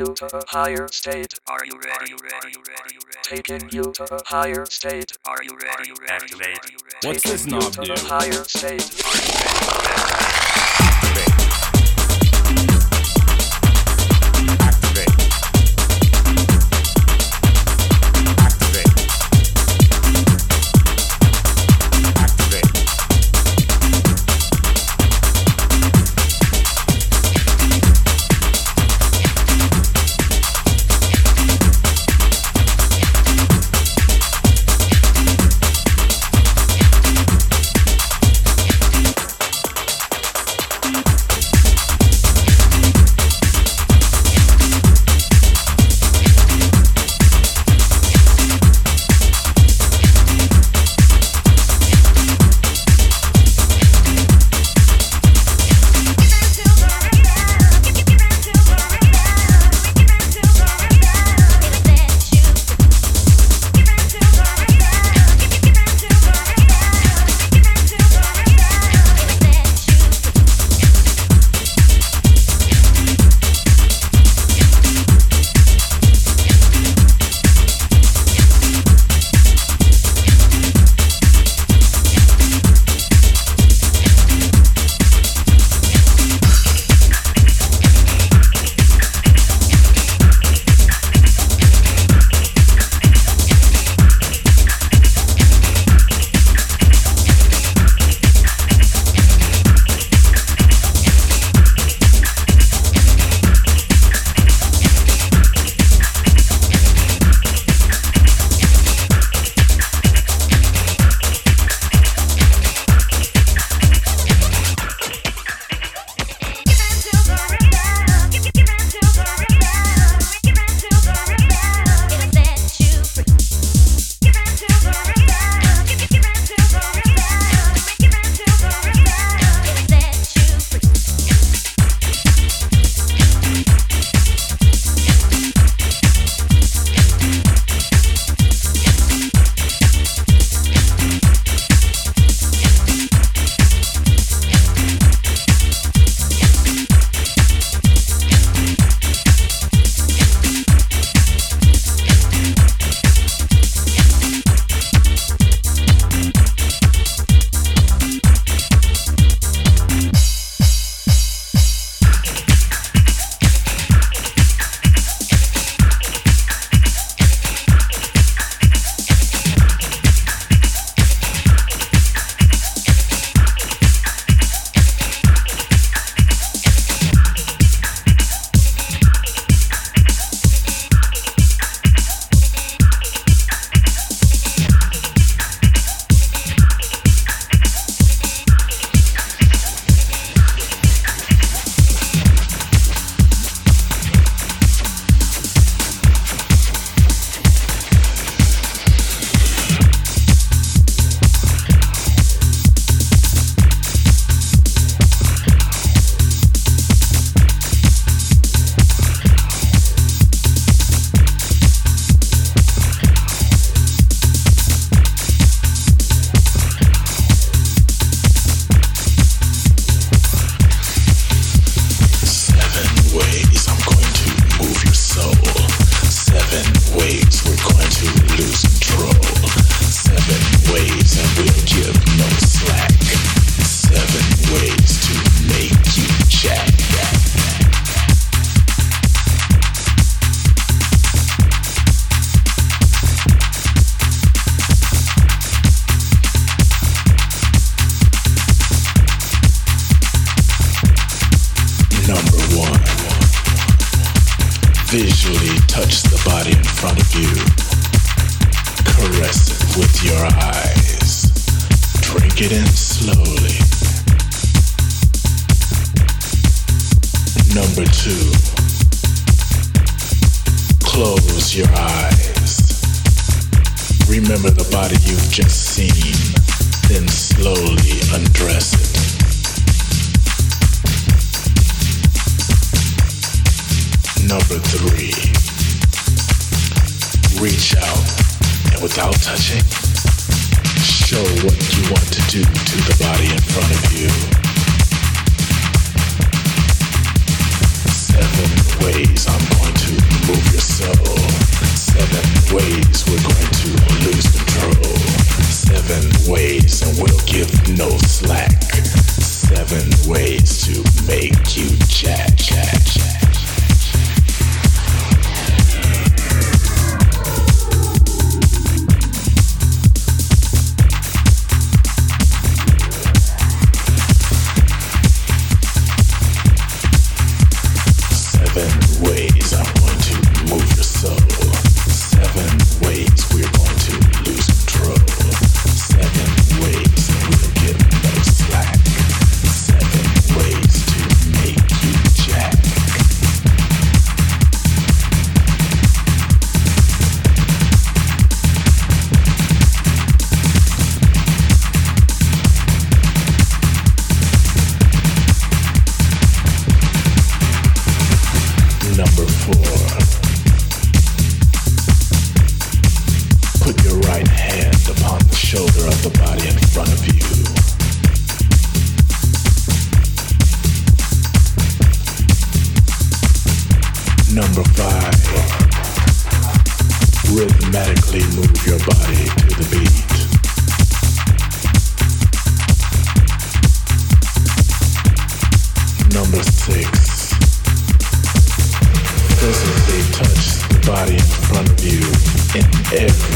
you to a higher state. Are you ready? you ready, ready, ready? Taking you to a higher state. Are you ready? ready, ready, ready? What's this knob do? Higher state. Are you ready? ready? rhythmically move your body to the beat. Number six, physically touch the body in front of you in every